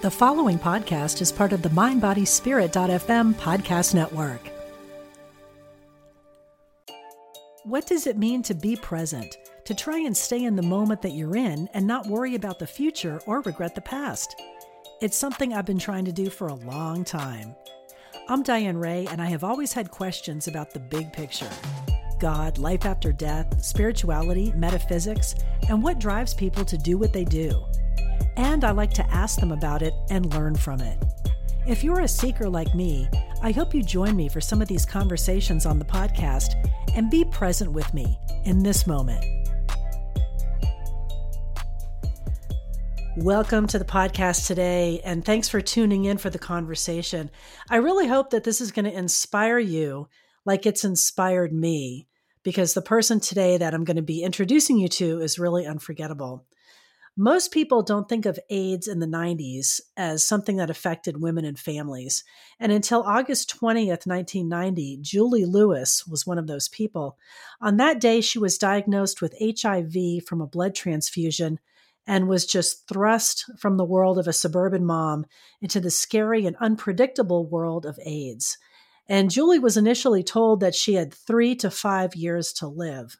The following podcast is part of the MindBodySpirit.fm podcast network. What does it mean to be present? To try and stay in the moment that you're in and not worry about the future or regret the past? It's something I've been trying to do for a long time. I'm Diane Ray, and I have always had questions about the big picture God, life after death, spirituality, metaphysics, and what drives people to do what they do and I like to ask them about it and learn from it. If you're a seeker like me, I hope you join me for some of these conversations on the podcast and be present with me in this moment. Welcome to the podcast today, and thanks for tuning in for the conversation. I really hope that this is going to inspire you like it's inspired me, because the person today that I'm going to be introducing you to is really unforgettable. Most people don't think of AIDS in the 90s as something that affected women and families. And until August 20th, 1990, Julie Lewis was one of those people. On that day, she was diagnosed with HIV from a blood transfusion and was just thrust from the world of a suburban mom into the scary and unpredictable world of AIDS. And Julie was initially told that she had three to five years to live.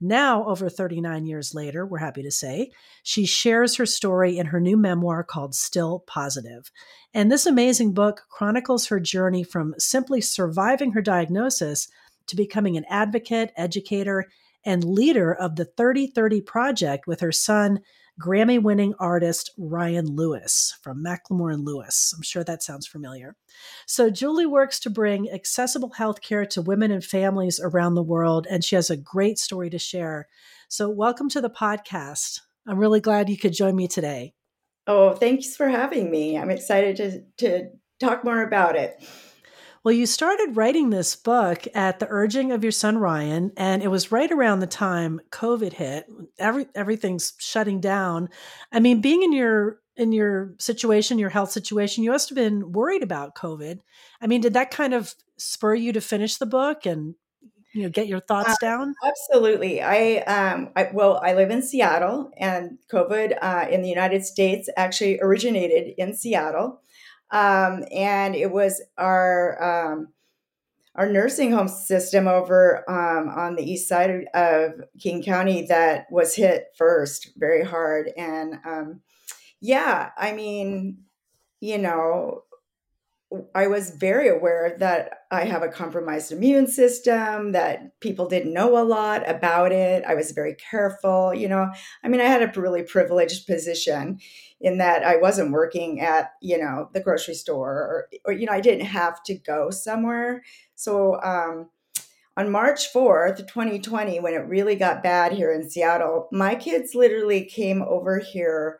Now, over 39 years later, we're happy to say, she shares her story in her new memoir called Still Positive. And this amazing book chronicles her journey from simply surviving her diagnosis to becoming an advocate, educator, and leader of the 3030 Project with her son, Grammy winning artist Ryan Lewis from Macklemore and Lewis. I'm sure that sounds familiar. So, Julie works to bring accessible healthcare to women and families around the world, and she has a great story to share. So, welcome to the podcast. I'm really glad you could join me today. Oh, thanks for having me. I'm excited to, to talk more about it. Well, you started writing this book at the urging of your son Ryan, and it was right around the time COVID hit. Every everything's shutting down. I mean, being in your in your situation, your health situation, you must have been worried about COVID. I mean, did that kind of spur you to finish the book and you know get your thoughts uh, down? Absolutely. I um I, well, I live in Seattle, and COVID uh, in the United States actually originated in Seattle. Um, and it was our um, our nursing home system over um, on the east side of King County that was hit first very hard. And um, yeah, I mean, you know, I was very aware that I have a compromised immune system, that people didn't know a lot about it. I was very careful, you know. I mean, I had a really privileged position in that I wasn't working at, you know, the grocery store or, or you know, I didn't have to go somewhere. So, um, on March 4th, 2020, when it really got bad here in Seattle, my kids literally came over here,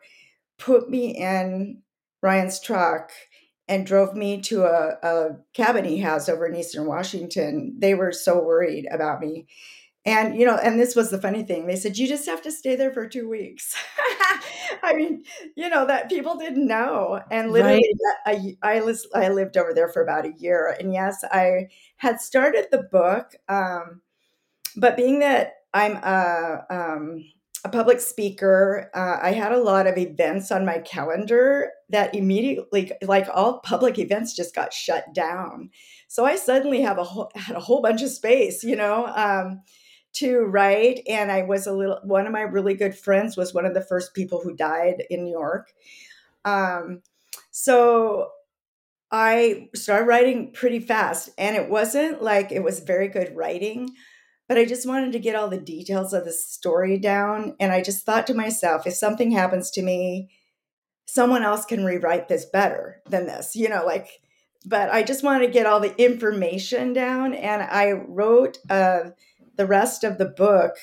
put me in Ryan's truck, and drove me to a, a cabin he has over in Eastern Washington. They were so worried about me. And, you know, and this was the funny thing. They said, you just have to stay there for two weeks. I mean, you know, that people didn't know. And literally, right. I, I, was, I lived over there for about a year. And yes, I had started the book. Um, but being that I'm a, um, a public speaker. Uh, I had a lot of events on my calendar that immediately, like all public events, just got shut down. So I suddenly have a whole, had a whole bunch of space, you know, um, to write. And I was a little. One of my really good friends was one of the first people who died in New York. Um, so I started writing pretty fast, and it wasn't like it was very good writing but I just wanted to get all the details of the story down. And I just thought to myself, if something happens to me, someone else can rewrite this better than this, you know, like, but I just wanted to get all the information down. And I wrote uh, the rest of the book.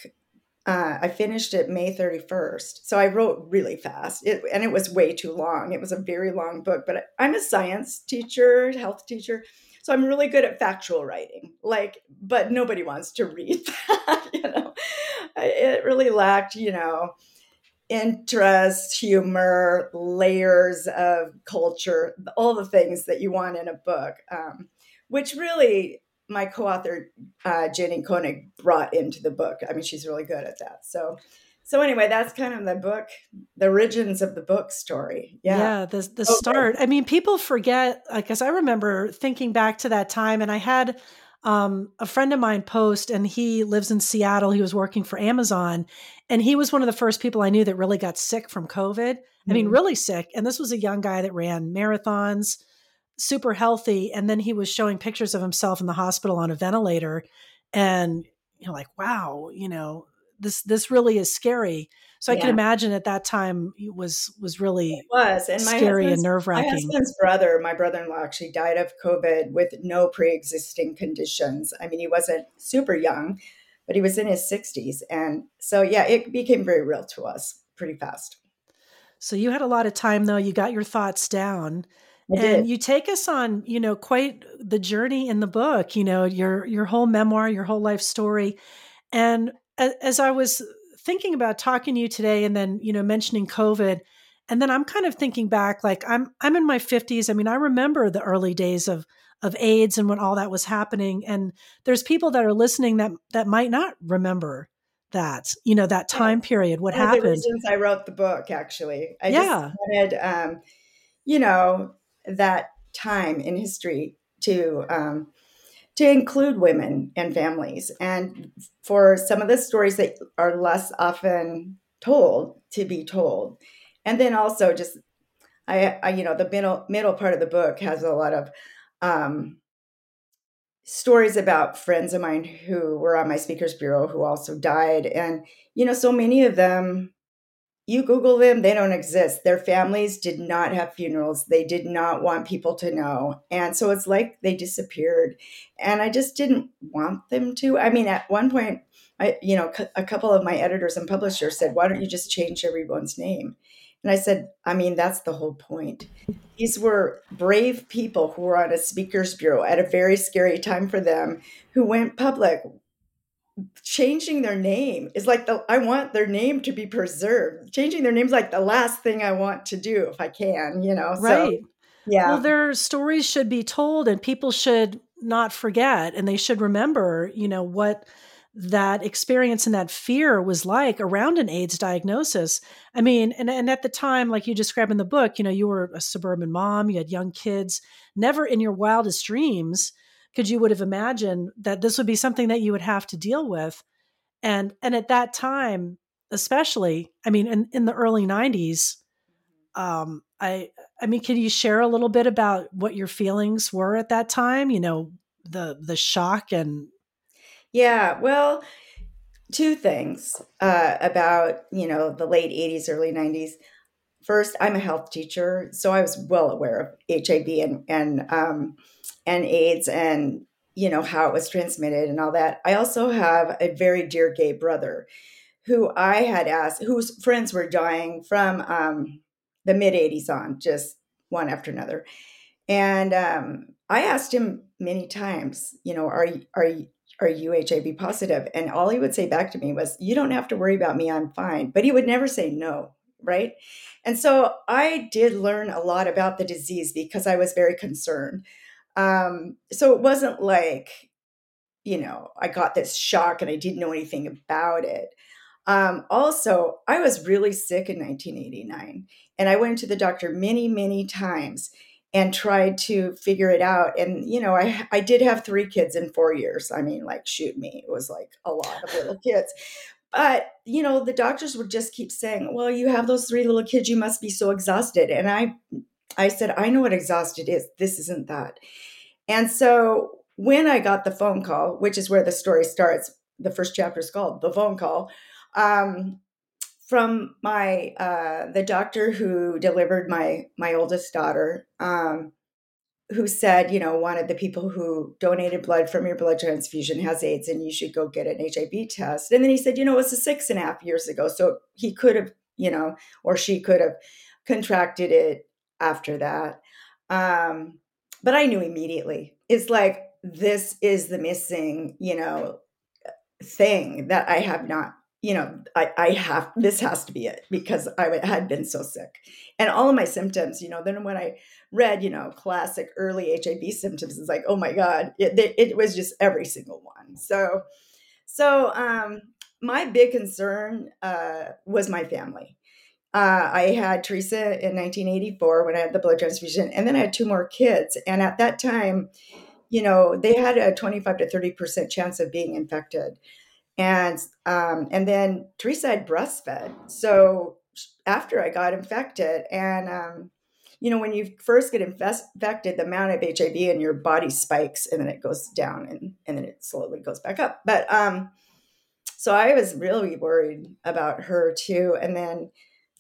Uh, I finished it May 31st. So I wrote really fast it, and it was way too long. It was a very long book, but I'm a science teacher, health teacher. So I'm really good at factual writing, like, but nobody wants to read that, you know. It really lacked, you know, interest, humor, layers of culture, all the things that you want in a book, um, which really my co-author uh, Jenny Koenig brought into the book. I mean, she's really good at that. So, so anyway, that's kind of the book, the origins of the book story. Yeah. Yeah. The, the okay. start. I mean, people forget, because I remember thinking back to that time and I had um, a friend of mine post and he lives in Seattle. He was working for Amazon and he was one of the first people I knew that really got sick from COVID. Mm-hmm. I mean, mm-hmm. really sick. And this was a young guy that ran marathons, super healthy. And then he was showing pictures of himself in the hospital on a ventilator. And you're like, wow, you know, this this really is scary. So I can imagine at that time it was was really it was and scary and nerve wracking. My husband's brother, my brother in law, actually died of COVID with no pre existing conditions. I mean, he wasn't super young, but he was in his sixties, and so yeah, it became very real to us pretty fast. So you had a lot of time though. You got your thoughts down. and you take us on, you know, quite the journey in the book, you know, your your whole memoir, your whole life story. And as I was thinking about talking to you today and then, you know, mentioning COVID, and then I'm kind of thinking back, like I'm I'm in my 50s. I mean, I remember the early days of of AIDS and when all that was happening. And there's people that are listening that that might not remember that, you know, that time period, what One happened. Since I wrote the book, actually. I yeah. just wanted um, you know, that time in history to um to include women and families and for some of the stories that are less often told to be told and then also just I, I you know the middle middle part of the book has a lot of um, stories about friends of mine who were on my speakers bureau who also died and you know so many of them you Google them, they don't exist. Their families did not have funerals. They did not want people to know. And so it's like they disappeared. And I just didn't want them to. I mean, at one point, I, you know, a couple of my editors and publishers said, why don't you just change everyone's name? And I said, I mean, that's the whole point. These were brave people who were on a speakers bureau at a very scary time for them who went public changing their name is like the I want their name to be preserved. Changing their name's like the last thing I want to do if I can, you know. Right. So, yeah. Well, their stories should be told and people should not forget and they should remember, you know, what that experience and that fear was like around an AIDS diagnosis. I mean, and, and at the time, like you describe in the book, you know, you were a suburban mom, you had young kids, never in your wildest dreams could you would have imagined that this would be something that you would have to deal with and and at that time especially i mean in, in the early 90s um i i mean can you share a little bit about what your feelings were at that time you know the the shock and yeah well two things uh, about you know the late 80s early 90s first i'm a health teacher so i was well aware of hiv and and um, and AIDS and you know how it was transmitted and all that. I also have a very dear gay brother who I had asked, whose friends were dying from um, the mid 80s on, just one after another. And um, I asked him many times, you know, are are are you HIV positive? And all he would say back to me was, "You don't have to worry about me. I'm fine." But he would never say no, right? And so I did learn a lot about the disease because I was very concerned. Um, so it wasn't like, you know, I got this shock and I didn't know anything about it. Um, also, I was really sick in 1989, and I went to the doctor many, many times and tried to figure it out. And you know, I I did have three kids in four years. I mean, like, shoot me, it was like a lot of little kids. But you know, the doctors would just keep saying, "Well, you have those three little kids. You must be so exhausted." And I I said, I know what exhausted is. This isn't that. And so when I got the phone call, which is where the story starts, the first chapter is called The Phone Call, um, from my uh, the doctor who delivered my my oldest daughter, um, who said, you know, one of the people who donated blood from your blood transfusion has AIDS and you should go get an HIV test. And then he said, you know, it was six and a half years ago. So he could have, you know, or she could have contracted it after that. Um, but I knew immediately. It's like this is the missing, you know, thing that I have not, you know, I, I have this has to be it because I had been so sick. And all of my symptoms, you know, then when I read, you know, classic early HIV symptoms, it's like, oh my God, it, it was just every single one. So, so um, my big concern uh, was my family. Uh, I had Teresa in 1984 when I had the blood transfusion, and then I had two more kids. And at that time, you know, they had a 25 to 30 percent chance of being infected, and um, and then Teresa had breastfed. So after I got infected, and um, you know, when you first get infected, the amount of HIV in your body spikes, and then it goes down, and and then it slowly goes back up. But um, so I was really worried about her too, and then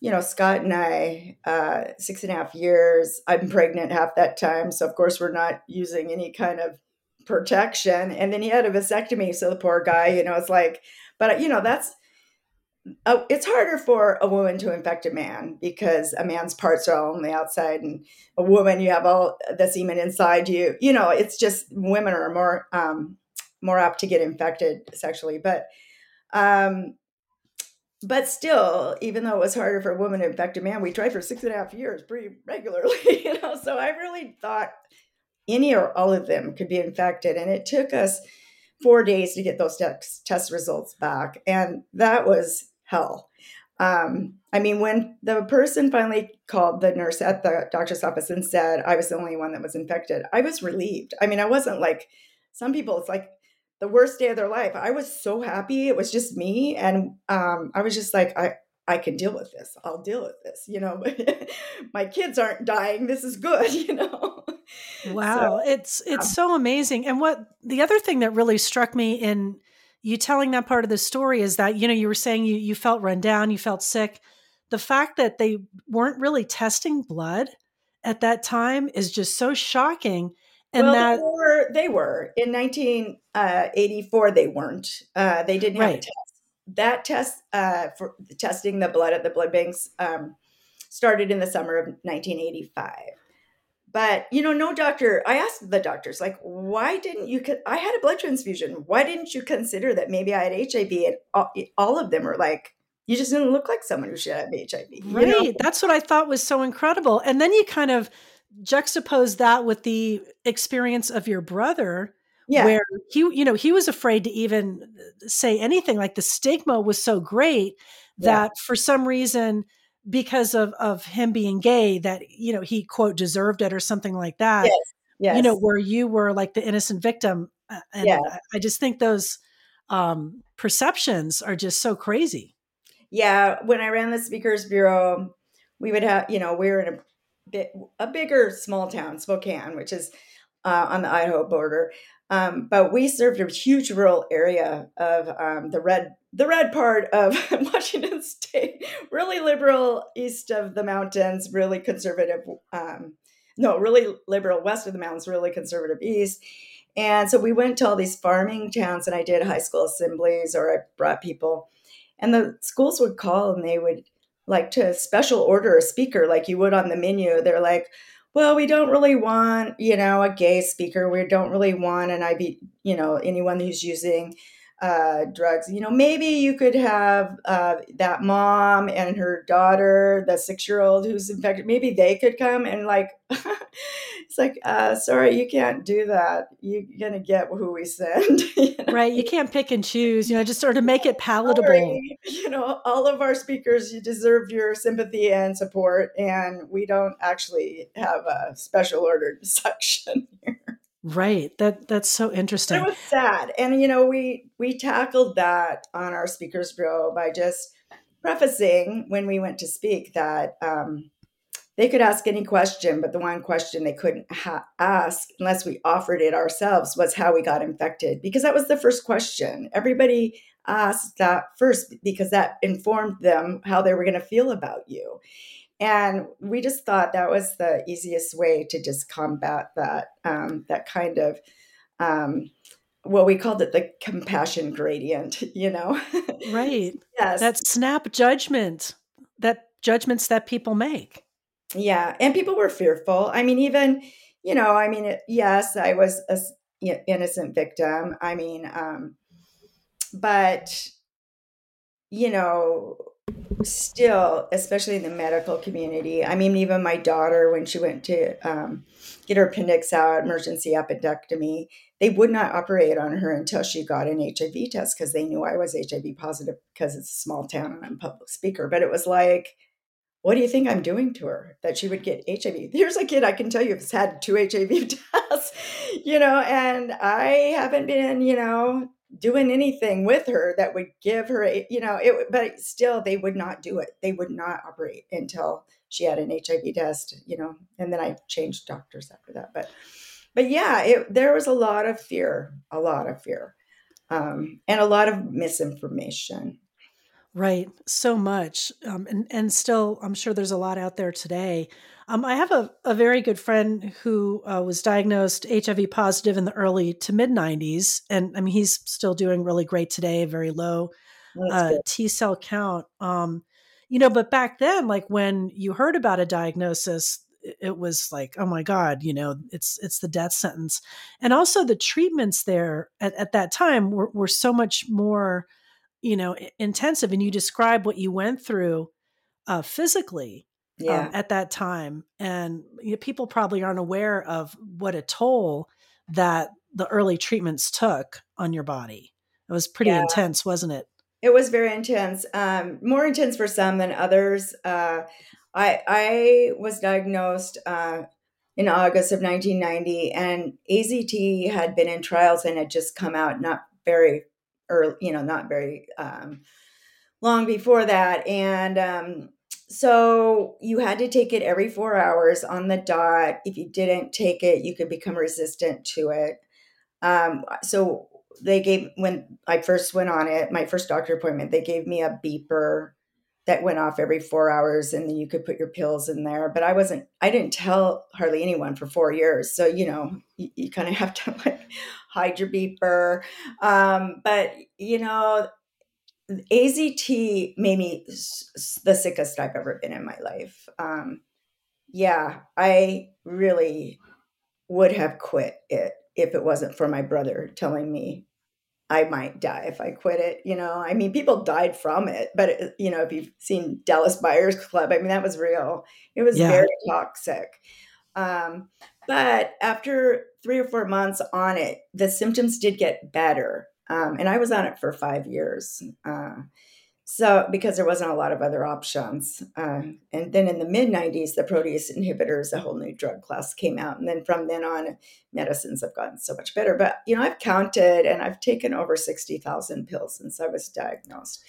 you know, Scott and I, uh, six and a half years, I'm pregnant half that time. So, of course, we're not using any kind of protection. And then he had a vasectomy. So, the poor guy, you know, it's like, but, you know, that's, uh, it's harder for a woman to infect a man because a man's parts are all on the outside and a woman, you have all the semen inside you. You know, it's just women are more, um, more apt to get infected sexually. But, um, but still, even though it was harder for a woman to infect a man, we tried for six and a half years pretty regularly, you know. So I really thought any or all of them could be infected. And it took us four days to get those test, results back. And that was hell. Um, I mean, when the person finally called the nurse at the doctor's office and said I was the only one that was infected, I was relieved. I mean, I wasn't like some people, it's like, the worst day of their life. I was so happy. It was just me. And um, I was just like, I, I can deal with this. I'll deal with this. You know, my kids aren't dying. This is good, you know. Wow. So, it's it's um, so amazing. And what the other thing that really struck me in you telling that part of the story is that, you know, you were saying you you felt run down, you felt sick. The fact that they weren't really testing blood at that time is just so shocking and well, that they were, they were. in 1984 they weren't uh, they didn't have right. a test that test uh, for testing the blood at the blood banks um, started in the summer of 1985 but you know no doctor i asked the doctors like why didn't you i had a blood transfusion. Why didn't you consider that maybe i had hiv and all, all of them are like you just didn't look like someone who should have hiv right know? that's what i thought was so incredible. And then you kind of juxtapose that with the experience of your brother yeah. where he you know he was afraid to even say anything like the stigma was so great that yeah. for some reason because of of him being gay that you know he quote deserved it or something like that yes. Yes. you know where you were like the innocent victim uh, and yeah. I, just think those um perceptions are just so crazy yeah when i ran the speakers bureau we would have you know we were in a bit, a bigger small town, Spokane, which is uh, on the Idaho border. Um, but we served a huge rural area of um, the red the red part of Washington State, really liberal east of the mountains, really conservative. Um, no, really liberal west of the mountains, really conservative east. And so we went to all these farming towns, and I did high school assemblies, or I brought people, and the schools would call and they would like to special order a speaker like you would on the menu. They're like, well, we don't really want, you know, a gay speaker. We don't really want an IV, you know, anyone who's using uh, drugs. You know, maybe you could have uh, that mom and her daughter, the six year old who's infected. Maybe they could come and like, it's like, uh, sorry, you can't do that. You're gonna get who we send. you know? Right. You can't pick and choose. You know, just sort of make it palatable. Sorry. You know, all of our speakers, you deserve your sympathy and support, and we don't actually have a special ordered section here. Right. That that's so interesting. It was sad. And you know, we we tackled that on our speakers bureau by just prefacing when we went to speak that um, they could ask any question, but the one question they couldn't ha- ask unless we offered it ourselves was how we got infected, because that was the first question. Everybody asked that first because that informed them how they were going to feel about you. And we just thought that was the easiest way to just combat that um, that kind of um, well, we called it the compassion gradient, you know? Right. yes. That snap judgment, that judgments that people make. Yeah. And people were fearful. I mean, even, you know, I mean, yes, I was a innocent victim. I mean, um, but, you know, still, especially in the medical community. I mean, even my daughter, when she went to um, get her appendix out, emergency appendectomy, they would not operate on her until she got an HIV test because they knew I was HIV positive because it's a small town and I'm a public speaker. But it was like, what do you think I'm doing to her that she would get HIV? Here's a kid I can tell you has had two HIV tests, you know, and I haven't been, you know, doing anything with her that would give her, you know, it, but still they would not do it. They would not operate until she had an HIV test, you know, and then I changed doctors after that. But, but yeah, it, there was a lot of fear, a lot of fear, um, and a lot of misinformation. Right, so much, um, and and still, I'm sure there's a lot out there today. Um, I have a, a very good friend who uh, was diagnosed HIV positive in the early to mid 90s, and I mean he's still doing really great today, very low uh, T cell count. Um, you know, but back then, like when you heard about a diagnosis, it was like, oh my God, you know, it's it's the death sentence, and also the treatments there at, at that time were, were so much more you know intensive and you describe what you went through uh, physically um, yeah. um, at that time and you know, people probably aren't aware of what a toll that the early treatments took on your body it was pretty yeah. intense wasn't it it was very intense um, more intense for some than others uh, I, I was diagnosed uh, in August of 1990, and AZT had been in trials and had just come out not very or you know not very um, long before that and um, so you had to take it every four hours on the dot. If you didn't take it you could become resistant to it. Um, so they gave when i first went on it my first doctor appointment they gave me a beeper that went off every four hours and then you could put your pills in there but i wasn't i didn't tell hardly anyone for four years so you know you, you kind of have to like hide your beeper. Um, but you know, AZT made me the sickest I've ever been in my life. Um, yeah, I really would have quit it if it wasn't for my brother telling me I might die if I quit it. You know, I mean, people died from it, but it, you know, if you've seen Dallas Buyers Club, I mean, that was real. It was yeah. very toxic. Um, but after three or four months on it, the symptoms did get better. Um, and I was on it for five years. Uh, so, because there wasn't a lot of other options. Uh, and then in the mid 90s, the protease inhibitors, a whole new drug class came out. And then from then on, medicines have gotten so much better. But, you know, I've counted and I've taken over 60,000 pills since I was diagnosed.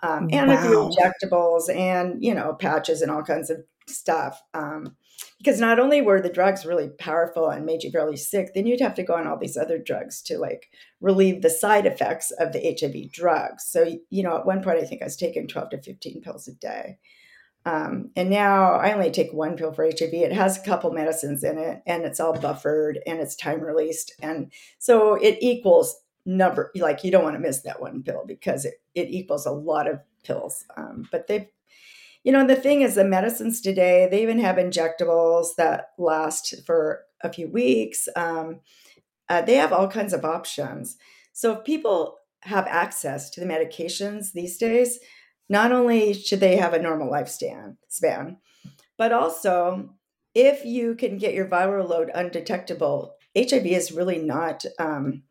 Um, and wow. a few injectables and, you know, patches and all kinds of stuff. Um, because not only were the drugs really powerful and made you really sick, then you'd have to go on all these other drugs to like relieve the side effects of the HIV drugs. So, you know, at one point, I think I was taking 12 to 15 pills a day. Um, and now I only take one pill for HIV. It has a couple medicines in it and it's all buffered and it's time released. And so it equals number, like you don't want to miss that one pill because it, it equals a lot of pills. Um, but they've you know, the thing is, the medicines today, they even have injectables that last for a few weeks. Um, uh, they have all kinds of options. So if people have access to the medications these days, not only should they have a normal lifespan span, but also if you can get your viral load undetectable, HIV is really not um,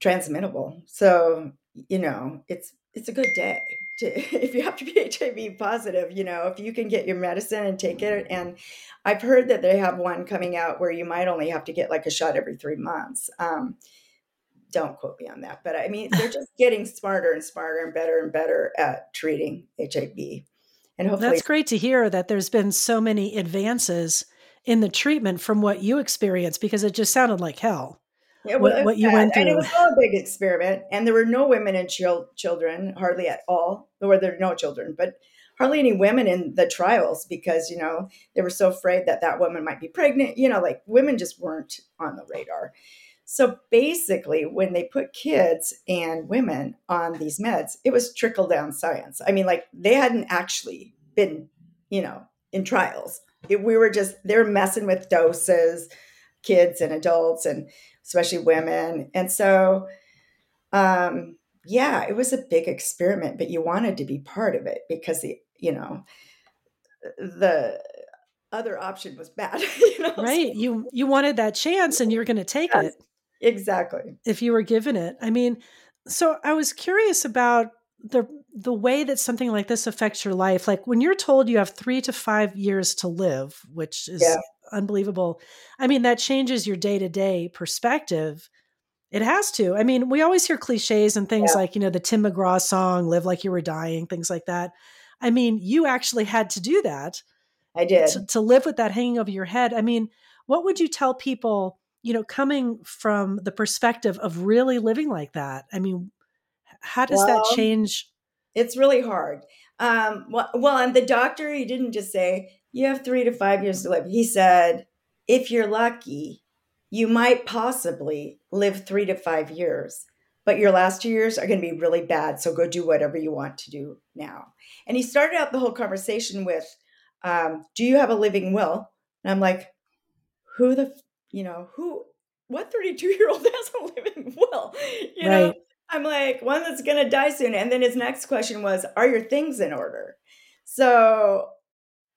transmittable. So you know, it's it's a good day to if you have to be HIV positive, you know, if you can get your medicine and take it. And I've heard that they have one coming out where you might only have to get like a shot every three months. Um, don't quote me on that, but I mean, they're just getting smarter and smarter and better and better at treating HIV. And hopefully, that's great to hear that there's been so many advances in the treatment from what you experienced because it just sounded like hell. It what, what you went through. And it was all a big experiment. And there were no women and chil- children, hardly at all. There were there no children, but hardly any women in the trials because, you know, they were so afraid that that woman might be pregnant. You know, like women just weren't on the radar. So basically, when they put kids and women on these meds, it was trickle down science. I mean, like they hadn't actually been, you know, in trials. It, we were just, they're messing with doses, kids and adults. And especially women. And so, um, yeah, it was a big experiment, but you wanted to be part of it because the, you know, the other option was bad. You know? Right. You you wanted that chance and you're going to take yes. it. exactly. If you were given it. I mean, so I was curious about the the way that something like this affects your life. Like when you're told you have 3 to 5 years to live, which is yeah. Unbelievable. I mean, that changes your day-to-day perspective. It has to. I mean, we always hear cliches and things yeah. like, you know, the Tim McGraw song, Live Like You Were Dying, things like that. I mean, you actually had to do that. I did. To, to live with that hanging over your head. I mean, what would you tell people, you know, coming from the perspective of really living like that? I mean, how does well, that change? It's really hard. Um, well, well, and the doctor, he didn't just say, you have three to five years to live. He said, if you're lucky, you might possibly live three to five years, but your last two years are going to be really bad. So go do whatever you want to do now. And he started out the whole conversation with, um, Do you have a living will? And I'm like, Who the, you know, who, what 32 year old has a living will? You right. know, I'm like, one that's going to die soon. And then his next question was, Are your things in order? So,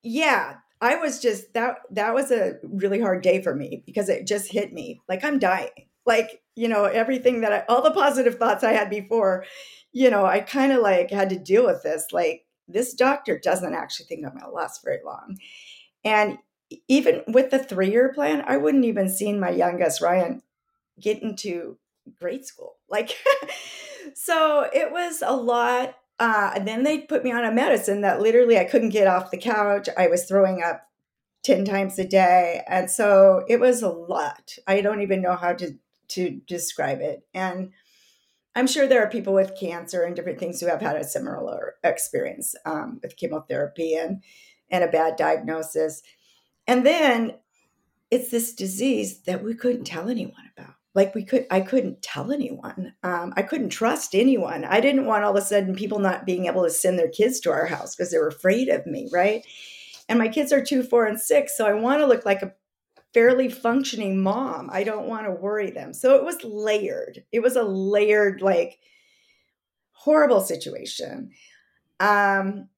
yeah, I was just that that was a really hard day for me because it just hit me like I'm dying. Like, you know, everything that I all the positive thoughts I had before, you know, I kind of like had to deal with this like this doctor doesn't actually think I'm going to last very long. And even with the 3-year plan, I wouldn't even seen my youngest Ryan get into grade school. Like so it was a lot uh, and then they put me on a medicine that literally I couldn't get off the couch. I was throwing up 10 times a day. And so it was a lot. I don't even know how to, to describe it. And I'm sure there are people with cancer and different things who have had a similar experience um, with chemotherapy and, and a bad diagnosis. And then it's this disease that we couldn't tell anyone about like we could i couldn't tell anyone. Um, i couldn't trust anyone. I didn't want all of a sudden people not being able to send their kids to our house because they were afraid of me right? And my kids are two four and six so i want to look like a fairly functioning mom. I don't want to worry them. So it was layered. It was a layered like horrible situation. Um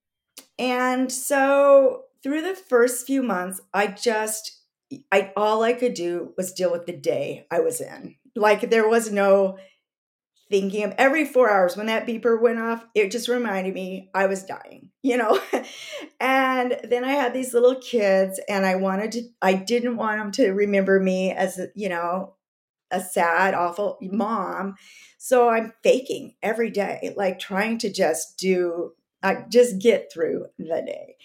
and so through the first few months i just I all I could do was deal with the day I was in. Like there was no thinking of every four hours when that beeper went off, it just reminded me I was dying, you know? and then I had these little kids and I wanted to, I didn't want them to remember me as, you know, a sad, awful mom. So I'm faking every day, like trying to just do, I just get through the day.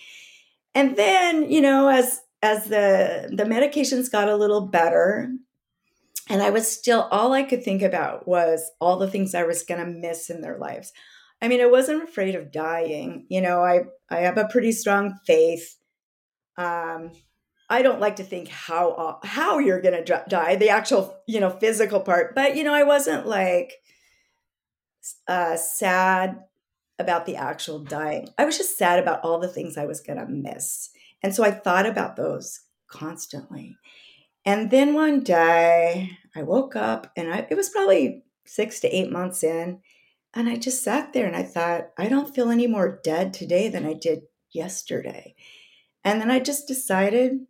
And then, you know, as as the the medications got a little better and i was still all i could think about was all the things i was going to miss in their lives. I mean i wasn't afraid of dying you know i i have a pretty strong faith. Um i don't like to think how how you're going to die the actual you know physical part but you know i wasn't like uh sad about the actual dying. I was just sad about all the things i was going to miss and so I thought about those constantly. And then one day I woke up and I, it was probably six to eight months in. And I just sat there and I thought, I don't feel any more dead today than I did yesterday. And then I just decided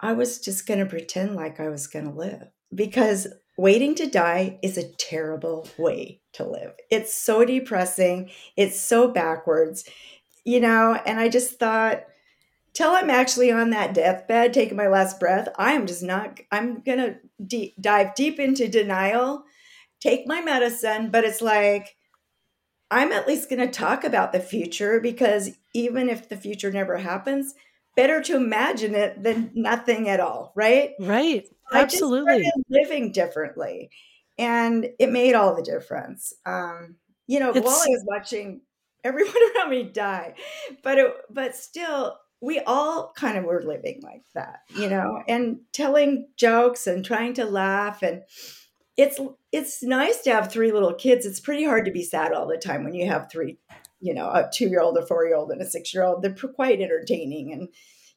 I was just going to pretend like I was going to live because waiting to die is a terrible way to live. It's so depressing, it's so backwards, you know. And I just thought, till I'm actually on that deathbed, taking my last breath, I am just not, I'm going to de- dive deep into denial, take my medicine, but it's like, I'm at least going to talk about the future because even if the future never happens, better to imagine it than nothing at all, right? Right. Absolutely. living differently. And it made all the difference. Um, you know, it's, while I was watching everyone around me die, but it, but still, we all kind of were living like that, you know, and telling jokes and trying to laugh and it's it's nice to have three little kids. It's pretty hard to be sad all the time when you have three, you know, a 2-year-old, a 4-year-old and a 6-year-old. They're quite entertaining and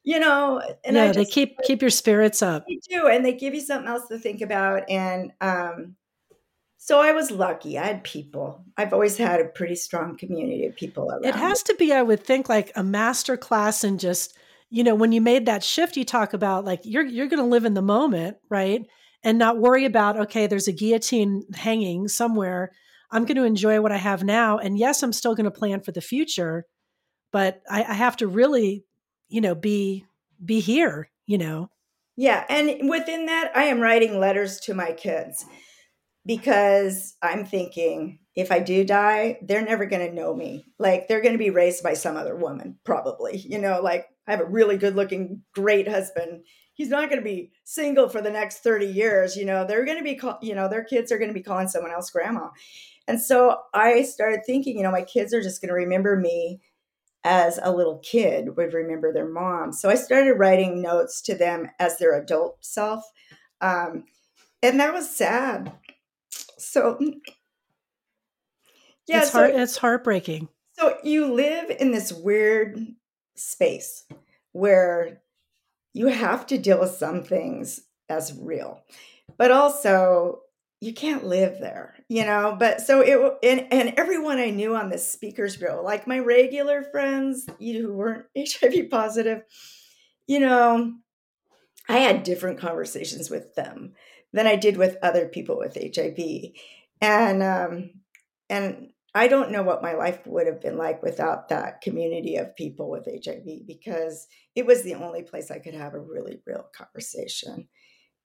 you know, and yeah, just, they keep keep your spirits up. They do, and they give you something else to think about. And um, so I was lucky. I had people. I've always had a pretty strong community of people around. It has to be, I would think, like a master class and just, you know, when you made that shift, you talk about like you're you're going to live in the moment, right? and not worry about, okay, there's a guillotine hanging somewhere. I'm going to enjoy what I have now. And yes, I'm still going to plan for the future, but I, I have to really, you know, be be here, you know. Yeah. And within that, I am writing letters to my kids because I'm thinking if I do die, they're never going to know me. Like they're going to be raised by some other woman, probably. You know, like I have a really good looking, great husband. He's not going to be single for the next 30 years. You know, they're going to be, call, you know, their kids are going to be calling someone else grandma. And so I started thinking, you know, my kids are just going to remember me as a little kid would remember their mom. So I started writing notes to them as their adult self. Um, and that was sad so mm, yeah, it's, so, heart, it's heartbreaking. So you live in this weird space where you have to deal with some things as real, but also you can't live there, you know. But so it and and everyone I knew on this speakers bureau, like my regular friends, you who weren't HIV positive, you know, I had different conversations with them than I did with other people with HIV. And um, and I don't know what my life would have been like without that community of people with HIV because it was the only place I could have a really real conversation.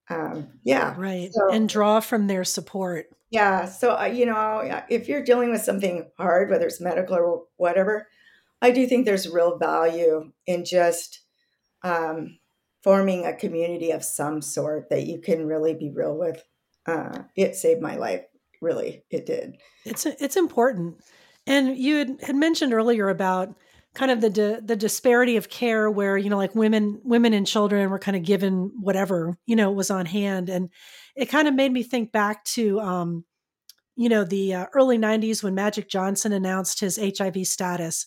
Um, yeah, right, so, and draw from their support. Yeah, so uh, you know, if you're dealing with something hard, whether it's medical or whatever, I do think there's real value in just um, forming a community of some sort that you can really be real with. Uh, it saved my life. Really, it did. It's it's important. And you had, had mentioned earlier about kind of the di- the disparity of care, where you know, like women women and children were kind of given whatever you know was on hand, and it kind of made me think back to. Um, you know the uh, early 90s when magic johnson announced his hiv status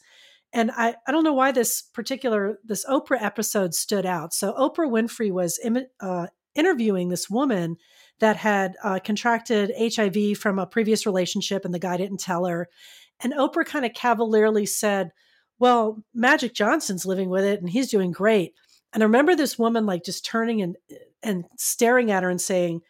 and I, I don't know why this particular this Oprah episode stood out. So Oprah Winfrey was Im- uh, interviewing this woman that had uh, contracted HIV from a previous relationship, and the guy didn't tell her. And Oprah kind of cavalierly said, "Well, Magic Johnson's living with it, and he's doing great." And I remember this woman like just turning and and staring at her and saying,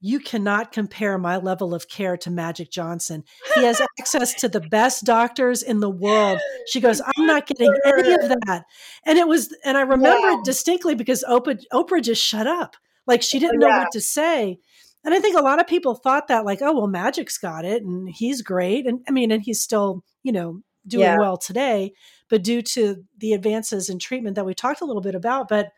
you cannot compare my level of care to Magic Johnson. He has access to the best doctors in the world. She goes, I'm not getting any of that. And it was, and I remember yeah. it distinctly because Oprah, Oprah just shut up. Like she didn't know yeah. what to say. And I think a lot of people thought that, like, oh, well, Magic's got it and he's great. And I mean, and he's still, you know, doing yeah. well today, but due to the advances in treatment that we talked a little bit about. But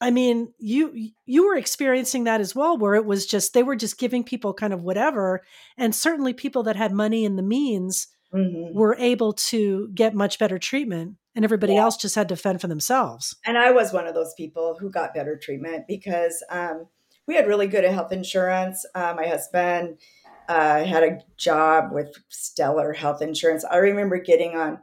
I mean, you you were experiencing that as well, where it was just they were just giving people kind of whatever, and certainly people that had money and the means mm-hmm. were able to get much better treatment, and everybody yeah. else just had to fend for themselves. And I was one of those people who got better treatment because um, we had really good health insurance. Uh, my husband uh, had a job with stellar health insurance. I remember getting on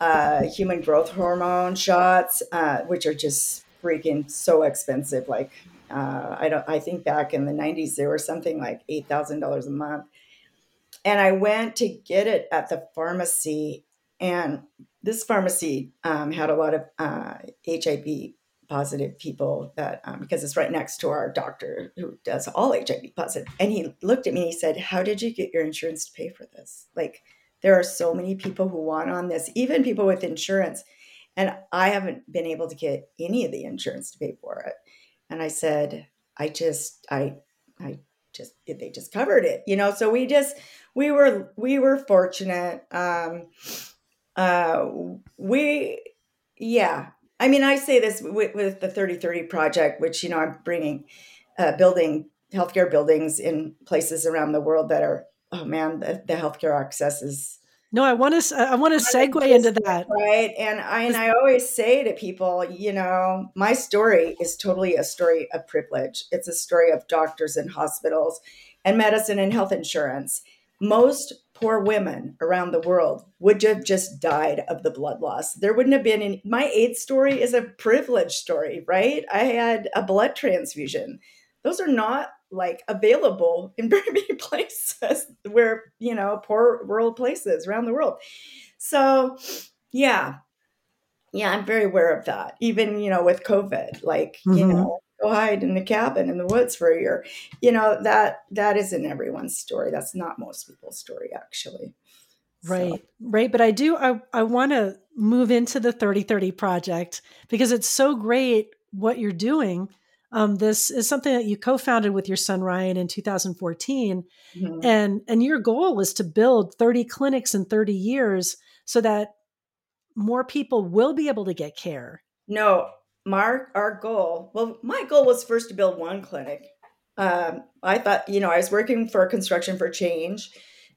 uh, human growth hormone shots, uh, which are just freaking so expensive. Like uh, I don't. I think back in the '90s they were something like eight thousand dollars a month, and I went to get it at the pharmacy, and this pharmacy um, had a lot of uh, HIV positive people that um, because it's right next to our doctor who does all HIV positive, and he looked at me and he said, "How did you get your insurance to pay for this?" Like there are so many people who want on this, even people with insurance and I haven't been able to get any of the insurance to pay for it. And I said, I just, I, I just, they just covered it, you know? So we just, we were, we were fortunate. Um, uh, we, yeah. I mean, I say this with, with the 3030 project, which, you know, I'm bringing, uh, building healthcare buildings in places around the world that are, oh man, the, the healthcare access is, no, I want to. I want to segue into that. Right, and I and I always say to people, you know, my story is totally a story of privilege. It's a story of doctors and hospitals, and medicine and health insurance. Most poor women around the world would have just died of the blood loss. There wouldn't have been any. My AIDS story is a privilege story, right? I had a blood transfusion. Those are not like available in very many places where you know poor rural places around the world so yeah yeah i'm very aware of that even you know with covid like mm-hmm. you know go hide in the cabin in the woods for a year. You know, that that isn't everyone's story. That's not most people's story actually. Right. So. Right. But I do I, I want to move into the 3030 project because it's so great what you're doing. Um, this is something that you co-founded with your son Ryan in 2014. Mm-hmm. And and your goal is to build 30 clinics in 30 years so that more people will be able to get care. No, Mark, our goal, well, my goal was first to build one clinic. Um, I thought, you know, I was working for Construction for Change,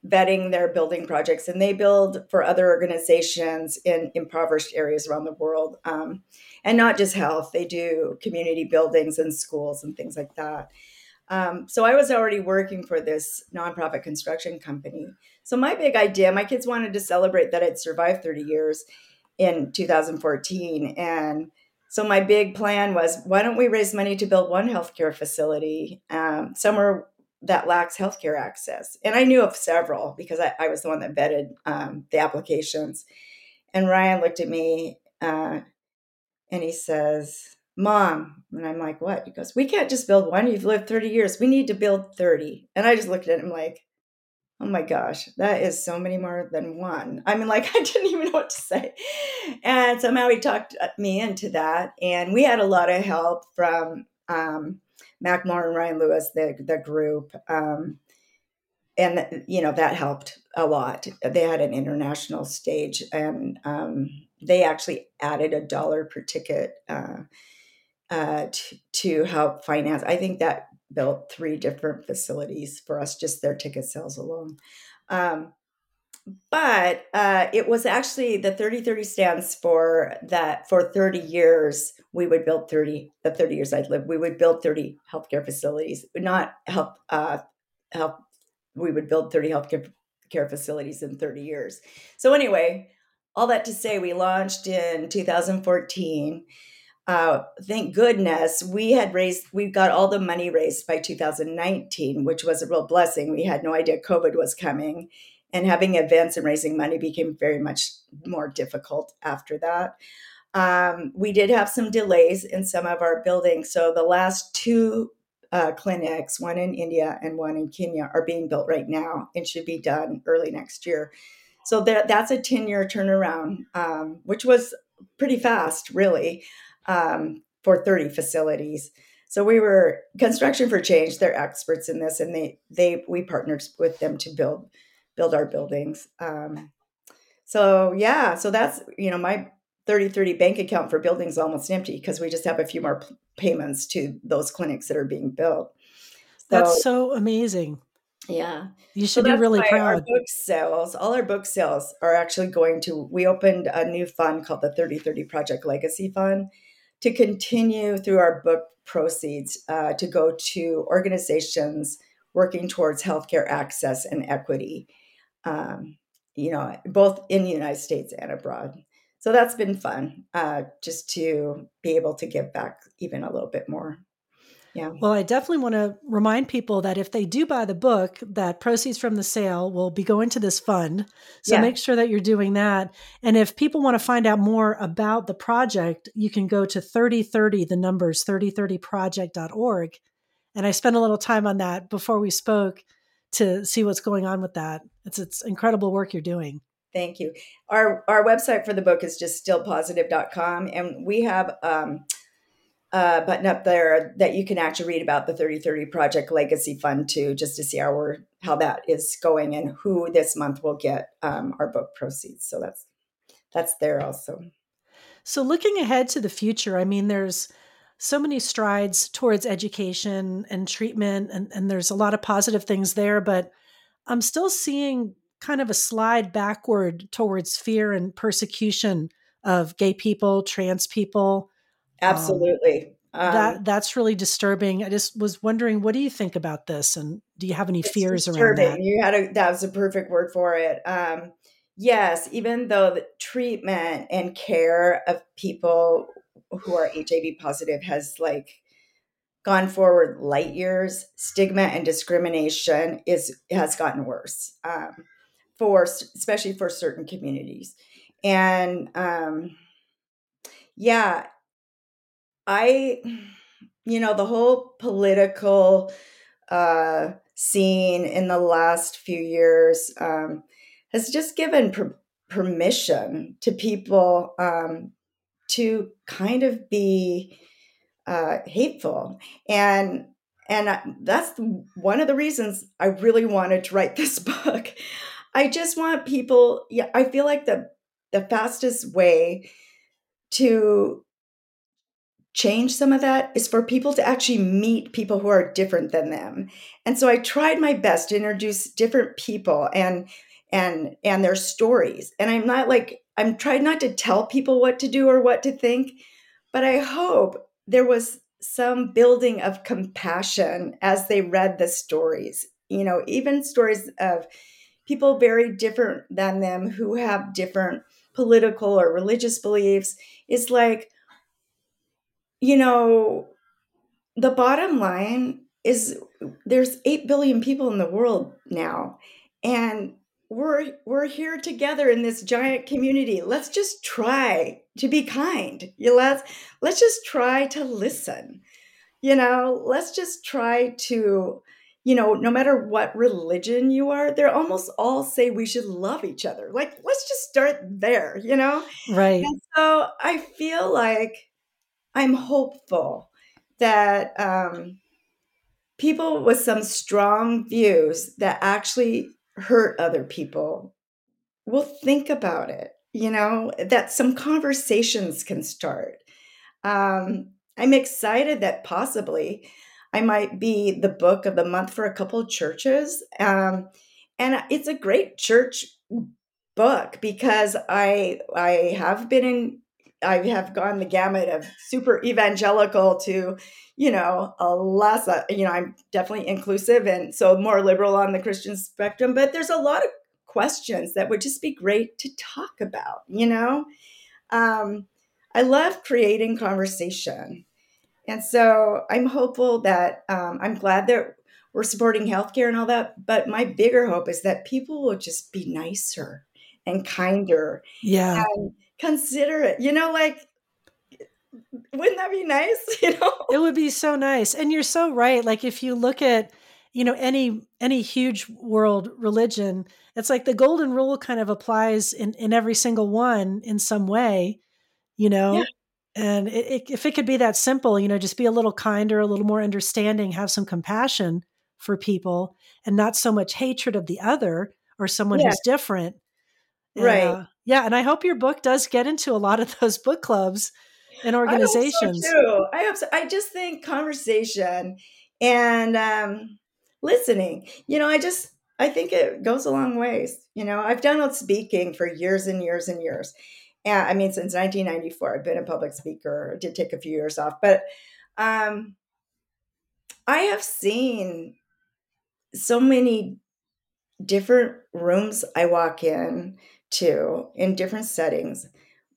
vetting their building projects, and they build for other organizations in impoverished areas around the world. Um, and not just health, they do community buildings and schools and things like that. Um, so I was already working for this nonprofit construction company. So my big idea, my kids wanted to celebrate that I'd survived 30 years in 2014. And so my big plan was, why don't we raise money to build one healthcare facility um, somewhere that lacks healthcare access? And I knew of several because I, I was the one that vetted um, the applications. And Ryan looked at me uh, and he says, Mom, and I'm like, what? He goes, We can't just build one. You've lived 30 years. We need to build 30. And I just looked at him like, Oh my gosh, that is so many more than one. I mean, like, I didn't even know what to say. And somehow he talked uh, me into that. And we had a lot of help from um, Macklemore and Ryan Lewis, the, the group. Um, and, you know, that helped a lot. They had an international stage and um, they actually added a dollar per ticket uh, uh, to, to help finance. I think that built three different facilities for us, just their ticket sales alone. Um, but uh, it was actually the 3030 stands for that for 30 years we would build 30 the 30 years i'd lived we would build 30 healthcare facilities not help uh, help we would build 30 healthcare care facilities in 30 years so anyway all that to say we launched in 2014 uh, thank goodness we had raised we got all the money raised by 2019 which was a real blessing. We had no idea covid was coming and having events and raising money became very much more difficult after that. Um, we did have some delays in some of our buildings. So the last two uh, clinics one in india and one in kenya are being built right now and should be done early next year so that, that's a 10 year turnaround um, which was pretty fast really um, for 30 facilities. So we were construction for change. They're experts in this, and they they we partnered with them to build build our buildings. Um, so yeah, so that's you know my 3030 bank account for buildings almost empty because we just have a few more p- payments to those clinics that are being built. So, that's so amazing. Yeah. You should so be really proud. Our book sales, all our book sales are actually going to, we opened a new fund called the 3030 Project Legacy Fund to continue through our book proceeds uh, to go to organizations working towards healthcare access and equity, um, you know, both in the United States and abroad. So that's been fun, uh, just to be able to give back even a little bit more. Yeah. Well, I definitely want to remind people that if they do buy the book, that proceeds from the sale will be going to this fund. So yeah. make sure that you're doing that. And if people want to find out more about the project, you can go to 3030, the numbers 3030project.org. And I spent a little time on that before we spoke to see what's going on with that. It's it's incredible work you're doing. Thank you. Our our website for the book is just stillpositive.com and we have um uh, button up there that you can actually read about the 3030 Project Legacy Fund too, just to see how we're how that is going and who this month will get um, our book proceeds. So that's that's there also. So looking ahead to the future, I mean, there's so many strides towards education and treatment, and, and there's a lot of positive things there, but I'm still seeing kind of a slide backward towards fear and persecution of gay people, trans people, Absolutely. Um, that that's really disturbing. I just was wondering, what do you think about this, and do you have any fears disturbing. around that? You had a that was a perfect word for it. Um, yes, even though the treatment and care of people who are HIV positive has like gone forward light years, stigma and discrimination is has gotten worse um, for especially for certain communities, and um, yeah, I you know, the whole political uh, scene in the last few years um, has just given per- permission to people um, to kind of be uh, hateful and and that's one of the reasons I really wanted to write this book. I just want people. Yeah, I feel like the the fastest way to change some of that is for people to actually meet people who are different than them. And so I tried my best to introduce different people and and and their stories. And I'm not like I'm trying not to tell people what to do or what to think, but I hope there was some building of compassion as they read the stories. You know, even stories of people very different than them who have different political or religious beliefs. It's like you know, the bottom line is there's 8 billion people in the world now and we're we're here together in this giant community. Let's just try to be kind. You let's let's just try to listen. You know let's just try to you know no matter what religion you are they're almost all say we should love each other. Like let's just start there you know? Right. And so i feel like I'm hopeful that um, people with some strong views that actually hurt other people will think about it, you know, that some conversations can start. Um, I'm excited that possibly I might be the book of the month for a couple churches. Um, and it's a great church book because I I have been in I have gone the gamut of super evangelical to, you know, a less, uh, you know, I'm definitely inclusive and so more liberal on the Christian spectrum, but there's a lot of questions that would just be great to talk about, you know? Um, I love creating conversation. And so I'm hopeful that um, I'm glad that we're supporting healthcare and all that. But my bigger hope is that people will just be nicer and kinder. Yeah. And consider it. You know, like wouldn't that be nice? You know, it would be so nice. And you're so right. Like if you look at, you know, any any huge world religion, it's like the golden rule kind of applies in in every single one in some way. You know. Yeah. And it, it, if it could be that simple, you know, just be a little kinder, a little more understanding, have some compassion for people, and not so much hatred of the other or someone yeah. who's different. And, right. Uh, yeah, and I hope your book does get into a lot of those book clubs and organizations. I hope so too. I hope so. I just think conversation and um, listening. You know, I just I think it goes a long ways. You know, I've done speaking for years and years and years. And I mean, since 1994, I've been a public speaker. I did take a few years off, but um, I have seen so many different rooms I walk in to in different settings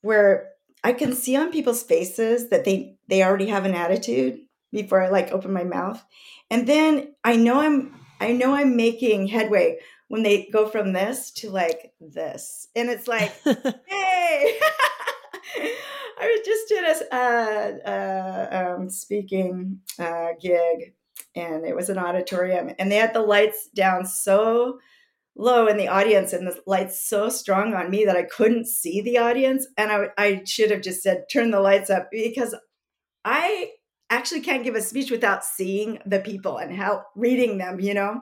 where I can see on people's faces that they they already have an attitude before I like open my mouth. And then I know I'm I know I'm making headway when they go from this to like this. And it's like, hey, I was just did a uh, uh, um, speaking uh, gig and it was an auditorium and they had the lights down so low in the audience and the lights so strong on me that I couldn't see the audience. And I, I should have just said, turn the lights up because I actually can't give a speech without seeing the people and how reading them, you know?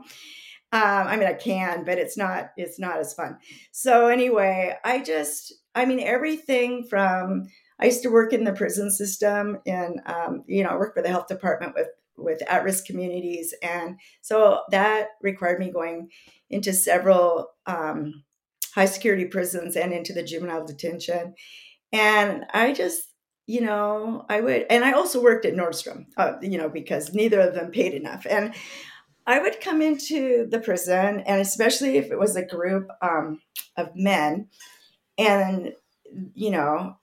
Um, I mean, I can, but it's not, it's not as fun. So anyway, I just, I mean, everything from, I used to work in the prison system and, um, you know, I work for the health department with, with at-risk communities. And so that required me going into several um, high security prisons and into the juvenile detention. And I just, you know, I would, and I also worked at Nordstrom, uh, you know, because neither of them paid enough. And I would come into the prison, and especially if it was a group um, of men, and, you know,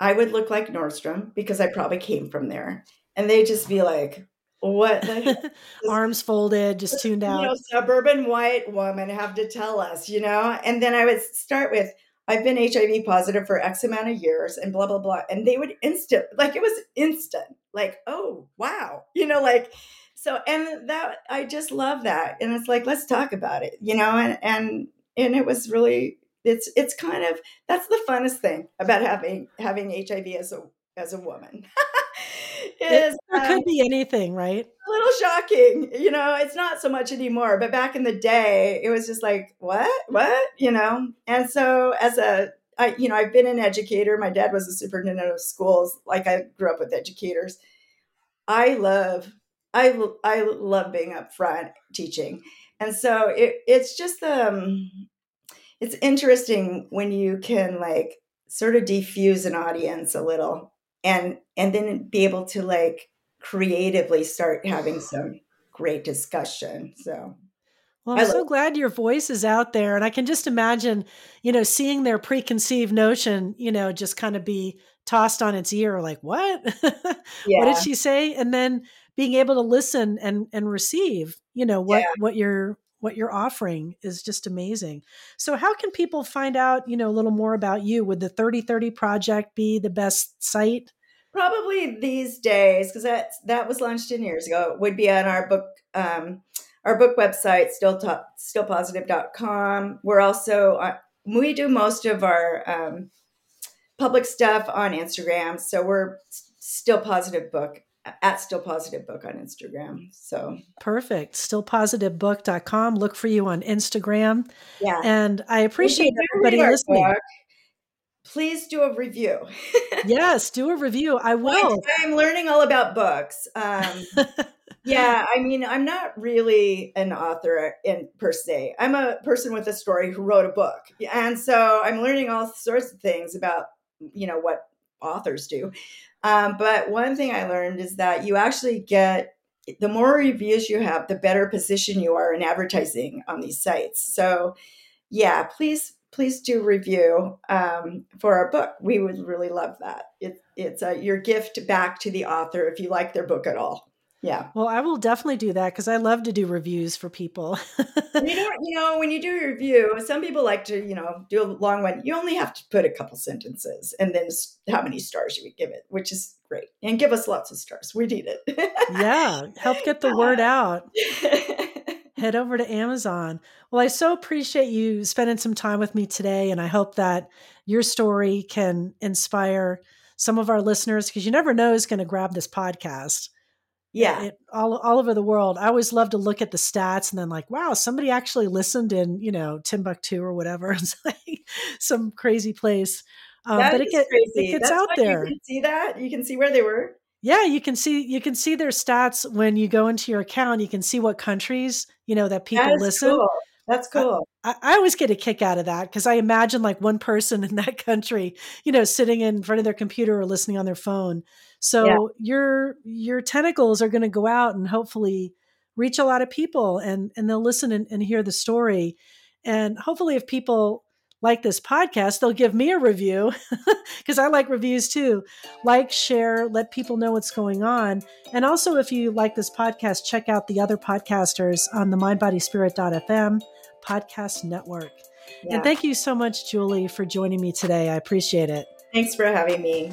I would look like Nordstrom because I probably came from there. And they'd just be like, what the, arms folded, just tuned out. You know, suburban white woman have to tell us, you know? And then I would start with, I've been HIV positive for X amount of years and blah, blah, blah. And they would instant, like it was instant. like, oh, wow, you know, like, so, and that, I just love that. And it's like, let's talk about it, you know, and, and, and it was really, it's, it's kind of, that's the funnest thing about having, having HIV as a, as a woman. is, it, there um, could be anything, right? A little shocking, you know. It's not so much anymore, but back in the day, it was just like, what, what, you know. And so, as a I, you know, I've been an educator. My dad was a superintendent of schools. Like I grew up with educators. I love, I, I love being up front teaching. And so it, it's just, um, it's interesting when you can like sort of defuse an audience a little and, and then be able to like creatively start having some great discussion. So well, I'm so glad your voice is out there. And I can just imagine, you know, seeing their preconceived notion, you know, just kind of be tossed on its ear, like, what? Yeah. what did she say? And then being able to listen and and receive, you know, what yeah. what you're what you're offering is just amazing. So how can people find out, you know, a little more about you? Would the 3030 project be the best site? Probably these days, because that that was launched 10 years ago, would be on our book um, our book website, still to, stillpositive.com. We're also, uh, we do most of our um, public stuff on Instagram. So we're still positive book at still positive book on Instagram. So perfect. still positive Stillpositivebook.com. Look for you on Instagram. Yeah. And I appreciate everybody listening. Book, please do a review. yes, do a review. I will. I'm learning all about books. Um, yeah, I mean, I'm not really an author in per se. I'm a person with a story who wrote a book, and so I'm learning all sorts of things about you know what authors do. Um, but one thing I learned is that you actually get the more reviews you have, the better position you are in advertising on these sites. So, yeah, please please do review um, for our book. We would really love that. It, it's a, your gift back to the author if you like their book at all. Yeah. Well, I will definitely do that because I love to do reviews for people. you know, you know, when you do a review, some people like to, you know, do a long one. You only have to put a couple sentences and then how many stars you would give it, which is great. And give us lots of stars. We need it. yeah. Help get the word out. Head over to Amazon. Well, I so appreciate you spending some time with me today. And I hope that your story can inspire some of our listeners because you never know who's going to grab this podcast yeah. it, all, all over the world. I always love to look at the stats and then like wow somebody actually listened in you know timbuktu or whatever. It's like some crazy place. Um, but it, get, it gets That's out there you can see that. You can see where they were. Yeah you can see you can see their stats when you go into your account. You can see what countries you know that people listen. cool. That's cool. I, I, always get a kick out of that because I imagine like one person in that country, you know, sitting in front of their computer or listening on their phone. So yeah. your your tentacles are going to go out and hopefully reach a lot of people and and they'll listen and, and hear the story. And hopefully if people like this podcast, they'll give me a review because I like reviews too. Like, share, let people know what's going on. And also, if you like this podcast, check out the other podcasters on the mindbodyspirit.fm podcast network. Yeah. And thank you so much, Julie, for joining me today. I appreciate it. Thanks for having me.